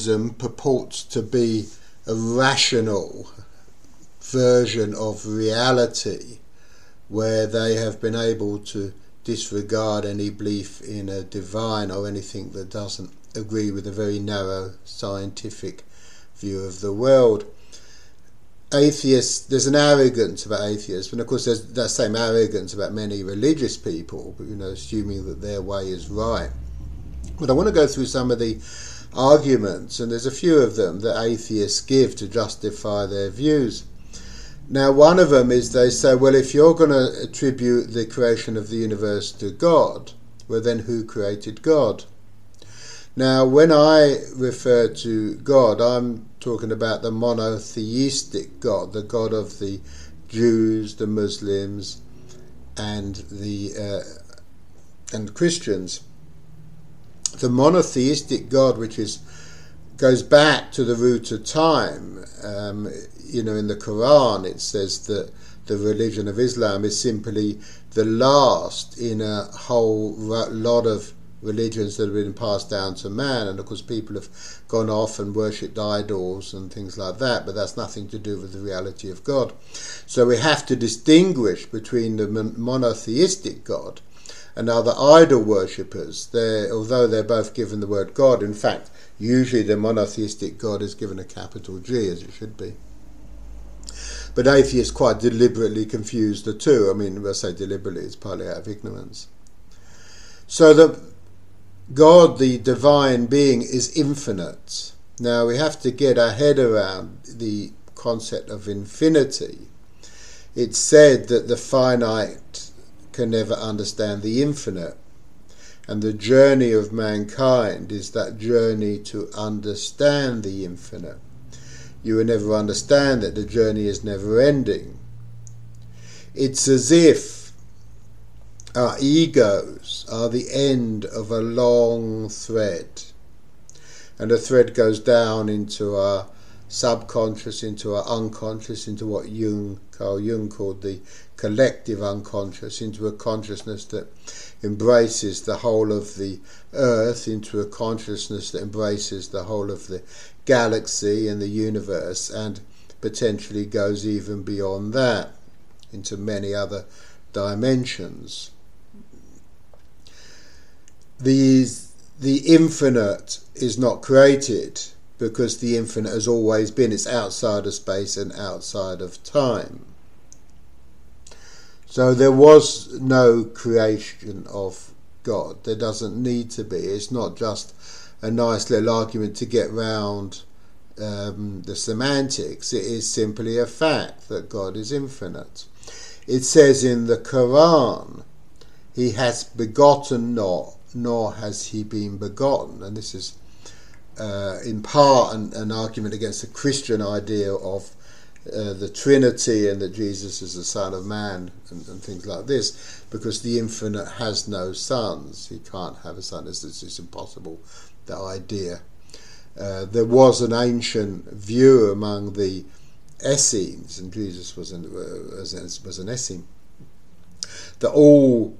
atheism purports to be a rational version of reality where they have been able to disregard any belief in a divine or anything that doesn't agree with a very narrow scientific view of the world. Atheists, there's an arrogance about atheists, and of course there's that same arrogance about many religious people, you know, assuming that their way is right. But I want to go through some of the arguments, and there's a few of them that atheists give to justify their views. Now, one of them is they say, well, if you're going to attribute the creation of the universe to God, well, then who created God? Now, when I refer to God, I'm talking about the monotheistic God, the God of the Jews, the Muslims, and the uh, and Christians. The monotheistic God, which is goes back to the root of time. Um, you know, in the Quran, it says that the religion of Islam is simply the last in a whole lot of religions that have been passed down to man. And of course, people have gone off and worshipped idols and things like that, but that's nothing to do with the reality of God. So we have to distinguish between the monotheistic God and other idol worshippers. They're, although they're both given the word God, in fact, usually the monotheistic God is given a capital G, as it should be. But atheists quite deliberately confuse the two. I mean, I say deliberately, it's partly out of ignorance. So the God, the divine being, is infinite. Now we have to get our head around the concept of infinity. It's said that the finite can never understand the infinite. And the journey of mankind is that journey to understand the infinite. You will never understand that the journey is never ending. It's as if our egos are the end of a long thread. And the thread goes down into our subconscious, into our unconscious, into what Jung, Carl Jung called the collective unconscious, into a consciousness that embraces the whole of the earth, into a consciousness that embraces the whole of the galaxy and the universe, and potentially goes even beyond that into many other dimensions. These, the infinite is not created because the infinite has always been. It's outside of space and outside of time. So there was no creation of God. There doesn't need to be. It's not just a nice little argument to get round um, the semantics. It is simply a fact that God is infinite. It says in the Quran, He has begotten not nor has he been begotten. And this is uh, in part an, an, argument against the Christian idea of uh, the Trinity and that Jesus is the Son of Man and, and, things like this, because the infinite has no sons. He can't have a son. It's, it's impossible, the idea. Uh, there was an ancient view among the Essenes, and Jesus was an, uh, was an Essene, that all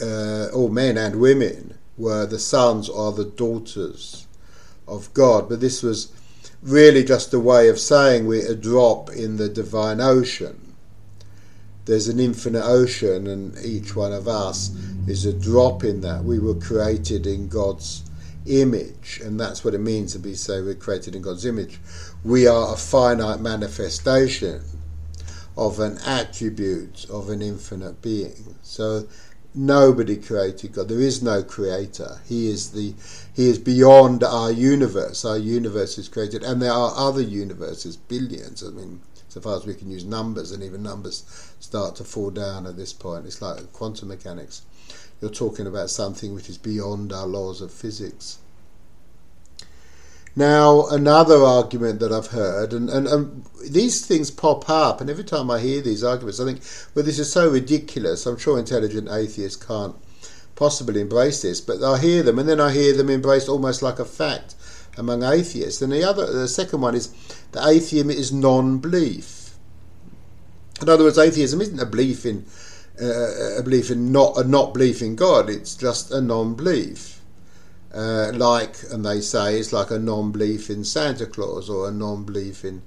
uh, all men and women were the sons or the daughters of God. But this was really just a way of saying we're a drop in the divine ocean. There's an infinite ocean, and each one of us is a drop in that. We were created in God's image, and that's what it means to be say we're created in God's image. We are a finite manifestation of an attribute of an infinite being. So nobody created God. There is no creator. He is the he is beyond our universe. Our universe is created, and there are other universes, billions. I mean, so far as we can use numbers, and even numbers start to fall down at this point. It's like quantum mechanics. You're talking about something which is beyond our laws of physics. Now, another argument that I've heard, and, and, and, these things pop up, and every time I hear these arguments, I think, well, this is so ridiculous. I'm sure intelligent atheists can't possibly embrace this, but I hear them, and then I hear them embraced almost like a fact among atheists. And the other, the second one is that atheism is non-belief. In other words, atheism isn't a belief in uh, a belief in not a not belief in God. It's just a non-belief. Uh, like, and they say it's like a non-belief in Santa Claus or a non-belief in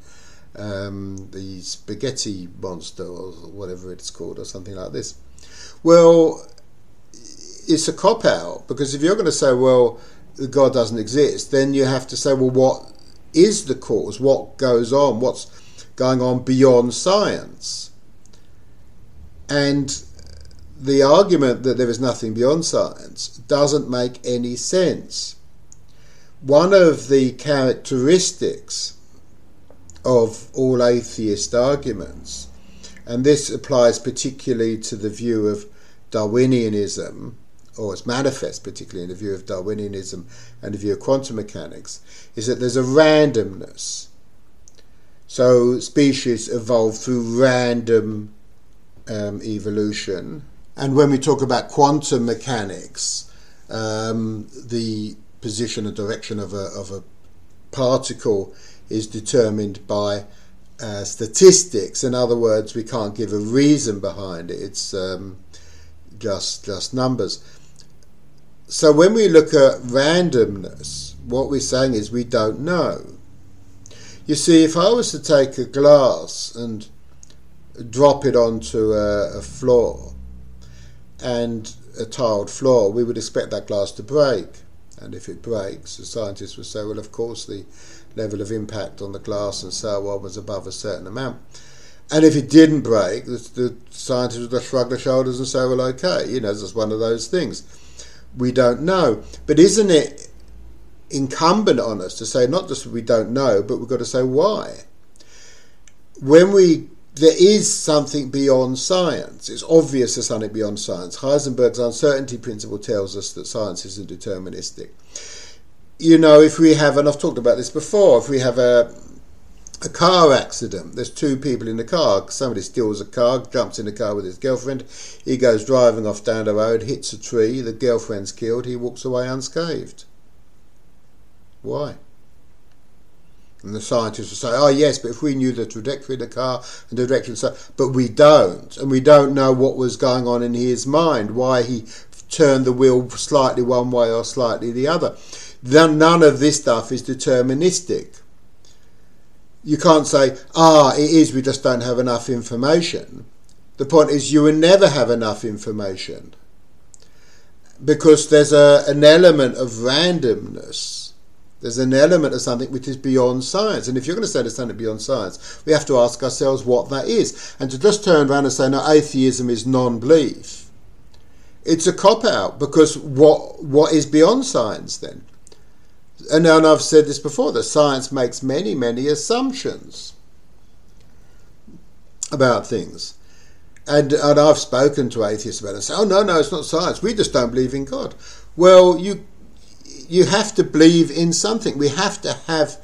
um, the spaghetti monster or whatever it's called or something like this. Well, it's a cop out because if you're going to say, well, God doesn't exist, then you have to say, well, what is the cause? What goes on? What's going on beyond science? And the argument that there is nothing beyond science doesn't make any sense. One of the characteristics of all atheist arguments, and this applies particularly to the view of Darwinianism, or it's manifest particularly in the view of Darwinianism and the view of quantum mechanics, is that there's a randomness. So species evolve through random um, evolution. And when we talk about quantum mechanics, um, the position and direction of a, of a particle is determined by uh, statistics. In other words, we can't give a reason behind it. It's um, just just numbers. So when we look at randomness, what we're saying is we don't know. You see, if I was to take a glass and drop it onto a, a floor and a tiled floor, we would expect that glass to break. And if it breaks, the scientists would say, well, of course, the level of impact on the glass and so on was above a certain amount. And if it didn't break, the, the scientists would shrug their shoulders and say, well, okay, you know, it's just one of those things we don't know. But isn't it incumbent on us to say not just we don't know, but we've got to say why? When we there is something beyond science. It's obvious there's something beyond science. Heisenberg's uncertainty principle tells us that science isn't deterministic. You know, if we have, and I've talked about this before, if we have a a car accident. There's two people in the car. Somebody steals a car, jumps in the car with his girlfriend. He goes driving off down the road, hits a tree. The girlfriend's killed. He walks away unscathed. Why? And the scientists will say, "Oh yes, but if we knew the trajectory of the car and the direction, so but we don't, and we don't know what was going on in his mind, why he turned the wheel slightly one way or slightly the other. None of this stuff is deterministic." you can't say, ah, it is, we just don't have enough information. The point is, you will never have enough information because there's a, an element of randomness. There's an element of something which is beyond science. And if you're going to say there's something beyond science, we have to ask ourselves what that is. And to just turn around and say, no, atheism is non belief, it's a cop out because what, what is beyond science then? and, and I've said this before that science makes many, many assumptions about things. And, and I've spoken to atheists about it and say, oh, no, no, it's not science. We just don't believe in God. Well, you, you have to believe in something. We have to have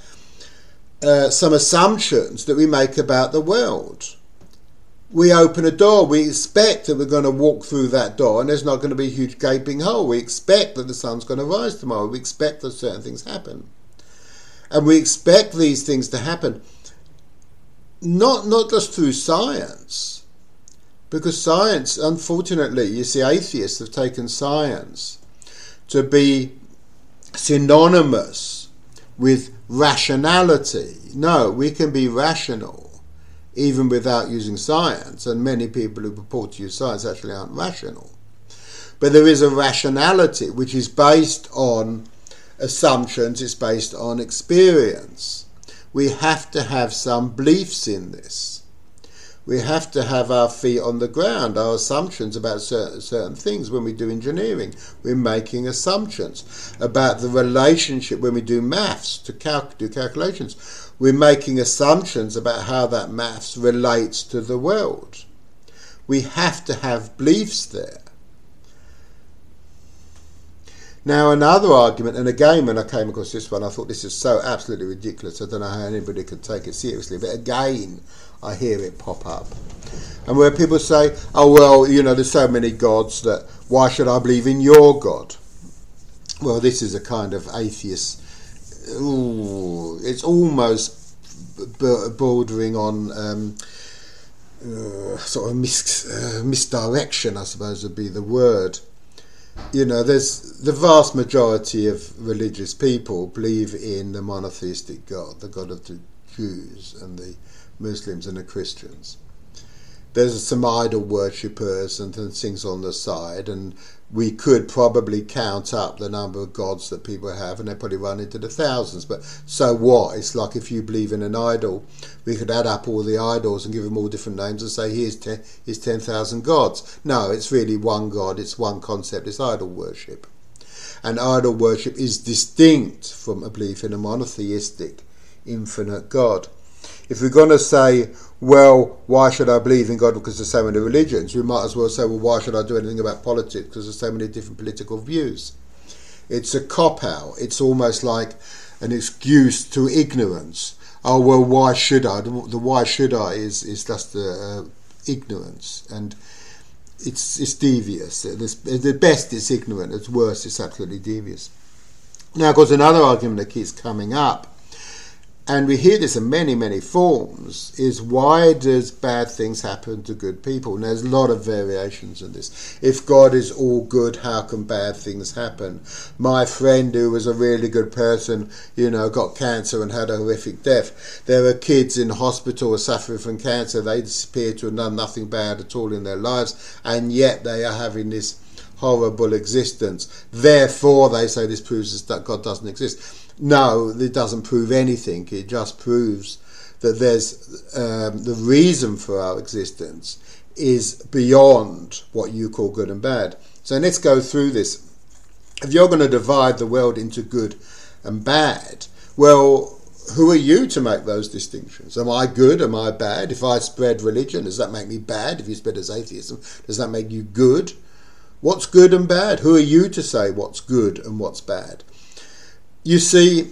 uh, some assumptions that we make about the world we open a door, we expect that we're going to walk through that door and there's not going to be a huge gaping hole. We expect that the sun's going to rise tomorrow. We expect that certain things happen. And we expect these things to happen not, not just through science, because science, unfortunately, you see, atheists have taken science to be synonymous with rationality. No, we can be rational even without using science, and many people who purport to use science actually aren't rational. But there is a rationality which is based on assumptions, it's based on experience. We have to have some beliefs in this. We have to have our feet on the ground, our assumptions about certain, certain things. When we do engineering, we're making assumptions about the relationship when we do maths to do calculations we're making assumptions about how that maths relates to the world. We have to have beliefs there. Now, another argument, and again, when I came across this one, I thought this is so absolutely ridiculous. I don't know how anybody could take it seriously. But again, I hear it pop up. And where people say, oh, well, you know, there's so many gods that why should I believe in your God? Well, this is a kind of atheist ooh, it's almost bordering on um, uh, sort of mis- uh, misdirection, I suppose would be the word. You know, there's the vast majority of religious people believe in the monotheistic God, the God of the Jews and the Muslims and the Christians. There's some idol worshippers and things on the side, and we could probably count up the number of gods that people have, and they probably run into the thousands. But so what? It's like if you believe in an idol, we could add up all the idols and give them all different names and say, here's, ten, here's 10,000 gods. No, it's really one God, it's one concept, it's idol worship. And idol worship is distinct from a belief in a monotheistic, infinite God. If we're going to say, well, why should I believe in God because there's so many religions? We might as well say, well, why should I do anything about politics because there's so many different political views? It's a cop out. It's almost like an excuse to ignorance. Oh well, why should I? The, why should I is is just uh, ignorance, and it's it's devious. The best, is ignorant. At worst, it's absolutely devious. Now, of course, another argument that keeps coming up and we hear this in many, many forms, is why does bad things happen to good people? And there's a lot of variations in this. If God is all good, how can bad things happen? My friend who was a really good person, you know, got cancer and had a horrific death. There are kids in hospital suffering from cancer. They disappear to have done nothing bad at all in their lives, and yet they are having this horrible existence. Therefore, they say this proves that God doesn't exist no, it doesn't prove anything. It just proves that there's um, the reason for our existence is beyond what you call good and bad. So let's go through this. If you're going to divide the world into good and bad, well, who are you to make those distinctions? Am I good? Am I bad? If I spread religion, does that make me bad? If you spread as atheism, does that make you good? What's good and bad? Who are you to say what's good and what's bad? You see,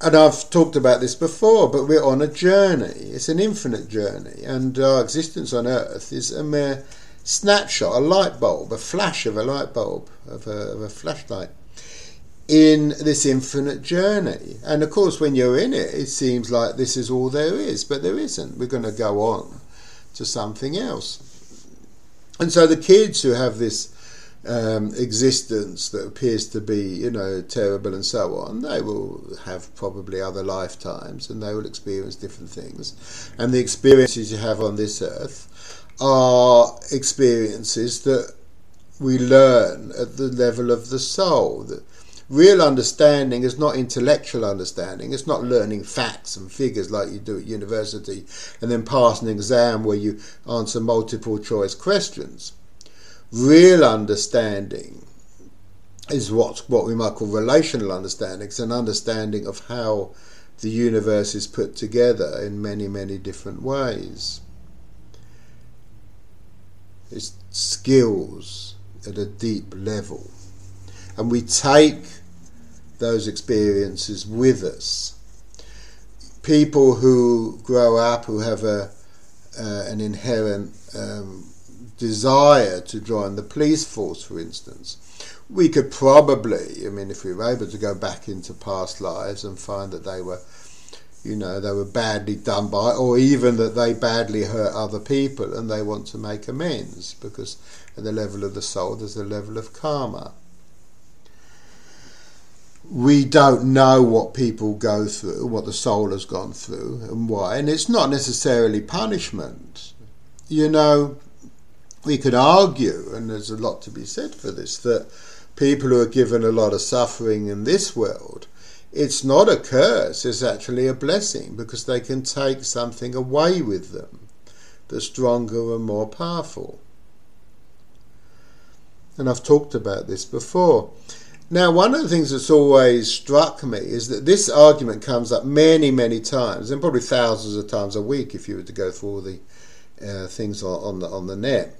and I've talked about this before, but we're on a journey. It's an infinite journey, and our existence on Earth is a mere snapshot, a light bulb, a flash of a light bulb, of a, of a flashlight in this infinite journey. And of course, when you're in it, it seems like this is all there is, but there isn't. We're going to go on to something else. And so the kids who have this um, existence that appears to be, you know, terrible and so on, they will have probably other lifetimes and they will experience different things. And the experiences you have on this earth are experiences that we learn at the level of the soul. That real understanding is not intellectual understanding. It's not learning facts and figures like you do at university and then pass an exam where you answer multiple choice questions real understanding is what what we might call relational understanding. It's an understanding of how the universe is put together in many many different ways. It's skills at a deep level, and we take those experiences with us. People who grow up who have a uh, an inherent um, desire to join the police force, for instance, we could probably, I mean, if we were able to go back into past lives and find that they were, you know, they were badly done by, or even that they badly hurt other people and they want to make amends, because at the level of the soul, there's a level of karma. We don't know what people go through, what the soul has gone through, and why, and it's not necessarily punishment. You know, we could argue, and there's a lot to be said for this, that people who are given a lot of suffering in this world, it's not a curse, it's actually a blessing because they can take something away with them that's stronger and more powerful. And I've talked about this before. Now, one of the things that's always struck me is that this argument comes up many, many times, and probably thousands of times a week if you were to go through all the uh, things on, the, on the net.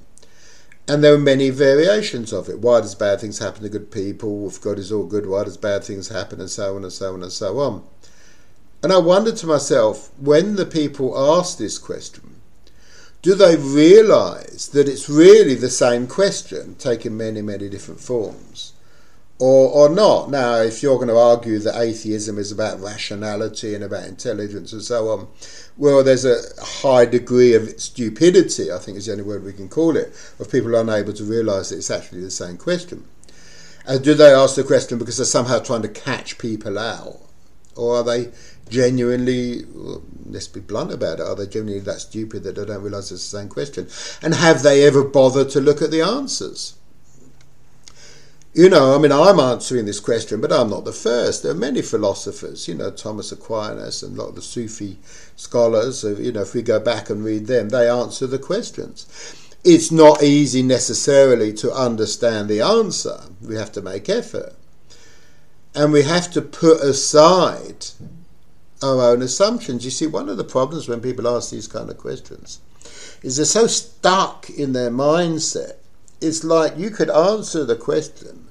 And there are many variations of it. Why does bad things happen to good people? If God is all good, why does bad things happen? And so on and so on and so on. And I wondered to myself, when the people ask this question, do they realize that it's really the same question taking many, many different forms? or, or not. Now, if you're going to argue that atheism is about rationality and about intelligence and so on, well, there's a high degree of stupidity, I think is the only word we can call it, of people unable to realise that it's actually the same question. And do they ask the question because they're somehow trying to catch people out? Or are they genuinely, let's be blunt about it, are they genuinely that stupid that they don't realise it's the same question? And have they ever bothered to look at the answers? You know, I mean, I'm answering this question, but I'm not the first. There are many philosophers, you know, Thomas Aquinas and a lot of the Sufi scholars, uh, you know, if we go back and read them, they answer the questions. It's not easy necessarily to understand the answer. We have to make effort. And we have to put aside our own assumptions. You see, one of the problems when people ask these kind of questions is they're so stuck in their mindset. It's like you could answer the question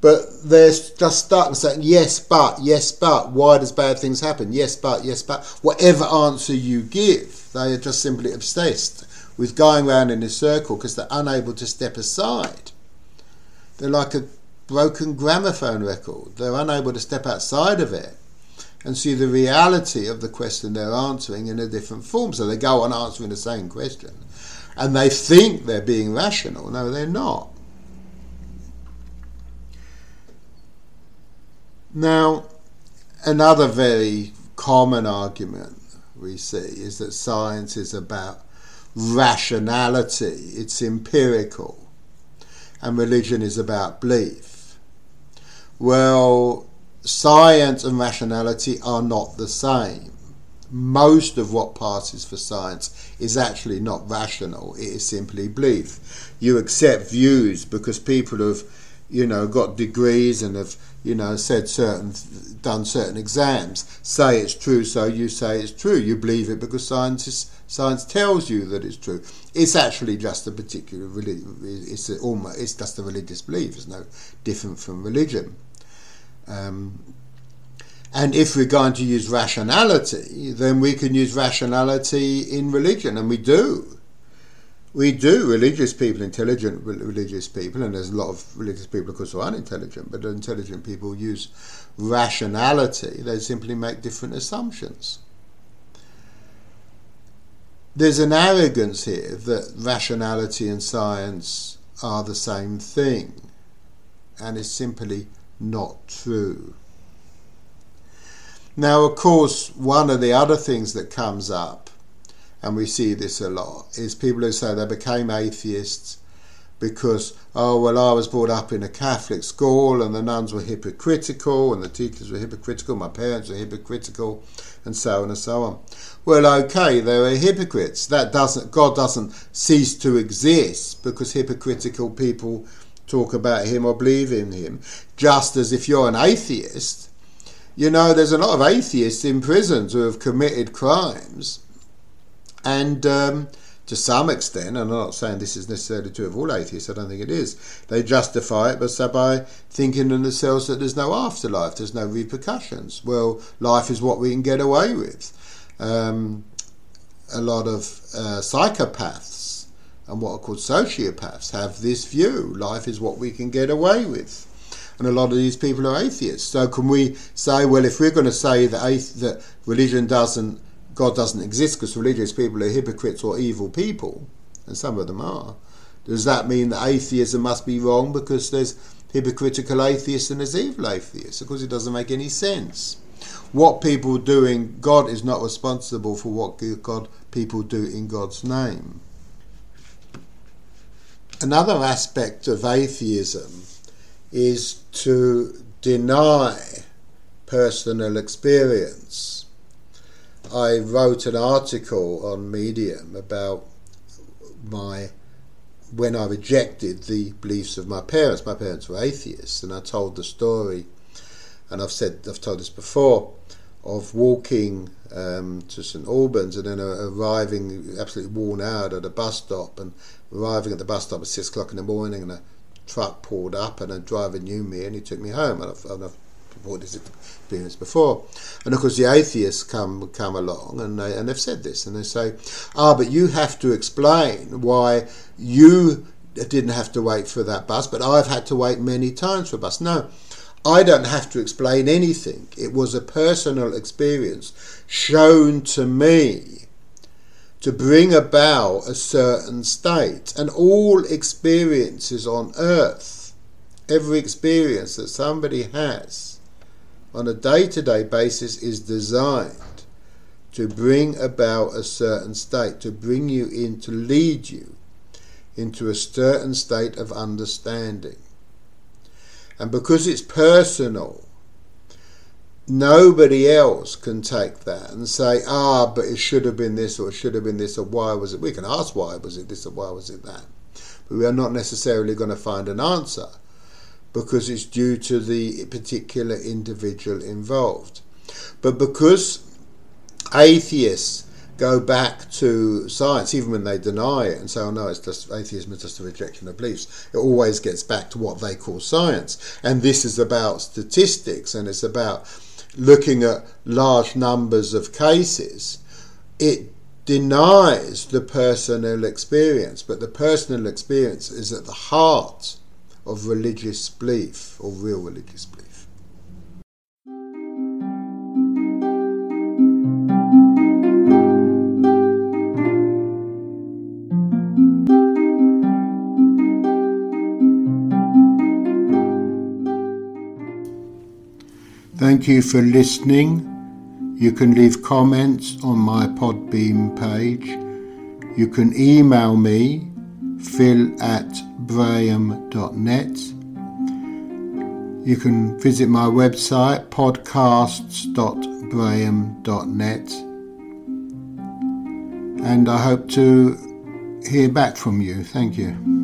but they're just stuck and saying yes but yes but why does bad things happen? Yes but yes but. Whatever answer you give they are just simply obsessed with going round in a circle because they're unable to step aside. They're like a broken gramophone record. They're unable to step outside of it and see the reality of the question they're answering in a different form. So they go on answering the same question and they think they're being rational. No they're not Now, another very common argument we see is that science is about rationality, it's empirical, and religion is about belief. Well, science and rationality are not the same. Most of what passes for science is actually not rational, it is simply belief. You accept views because people have, you know, got degrees and have you know, said certain, done certain exams, say it's true, so you say it's true. You believe it because science science tells you that it's true. It's actually just a particular it's a, almost it's just a religious belief. It's no different from religion. Um, and if we're going to use rationality, then we can use rationality in religion, and we do we do religious people, intelligent religious people, and there's a lot of religious people, of course, who are unintelligent, but intelligent people use rationality. They simply make different assumptions. There's an arrogance here that rationality and science are the same thing, and it's simply not true. Now, of course, one of the other things that comes up and we see this a lot, is people who say they became atheists because, oh, well, I was brought up in a Catholic school and the nuns were hypocritical and the teachers were hypocritical, my parents were hypocritical, and so on and so on. Well, okay, they were hypocrites. That doesn't, God doesn't cease to exist because hypocritical people talk about him or believe in him. Just as if you're an atheist, you know, there's a lot of atheists in prisons who have committed crimes and um, to some extent, and I'm not saying this is necessarily true of all atheists, I don't think it is, they justify it by, by thinking in themselves that there's no afterlife, there's no repercussions. Well, life is what we can get away with. Um, a lot of uh, psychopaths and what are called sociopaths have this view life is what we can get away with. And a lot of these people are atheists. So, can we say, well, if we're going to say that, that religion doesn't God doesn't exist because religious people are hypocrites or evil people, and some of them are. Does that mean that atheism must be wrong because there's hypocritical atheists and there's evil atheists? Of course, it doesn't make any sense. What people do in God is not responsible for what God people do in God's name. Another aspect of atheism is to deny personal experience. I wrote an article on Medium about my when I rejected the beliefs of my parents. My parents were atheists, and I told the story, and I've said I've told this before, of walking um, to St Albans and then arriving absolutely worn out at a bus stop, and arriving at the bus stop at six o'clock in the morning, and a truck pulled up, and a driver knew me, and he took me home, and I've, and I've reported this experience before. And of course, the atheists come come along and they and they've said this, and they say, "Ah, but you have to explain why you didn't have to wait for that bus, but I've had to wait many times for a bus. No, I don't have to explain anything. It was a personal experience shown to me to bring about a certain state. And all experiences on earth, every experience that somebody has on a day to day basis, is designed to bring about a certain state, to bring you in, to lead you into a certain state of understanding. And because it's personal, nobody else can take that and say, ah, but it should have been this or it should have been this or why was it? We can ask why was it this or why was it that. But we are not necessarily going to find an answer because it's due to the particular individual involved. But because atheists go back to science, even when they deny it and say, oh no, it's just atheism is just a rejection of beliefs, it always gets back to what they call science. And this is about statistics and it's about looking at large numbers of cases. It denies the personal experience, but the personal experience is at the heart of religious belief or real religious belief. Thank you for listening. You can leave comments on my Podbean page. You can email me, phil at braham.net. You can visit my website, podcasts.braham.net. And I hope to hear back from you. Thank you.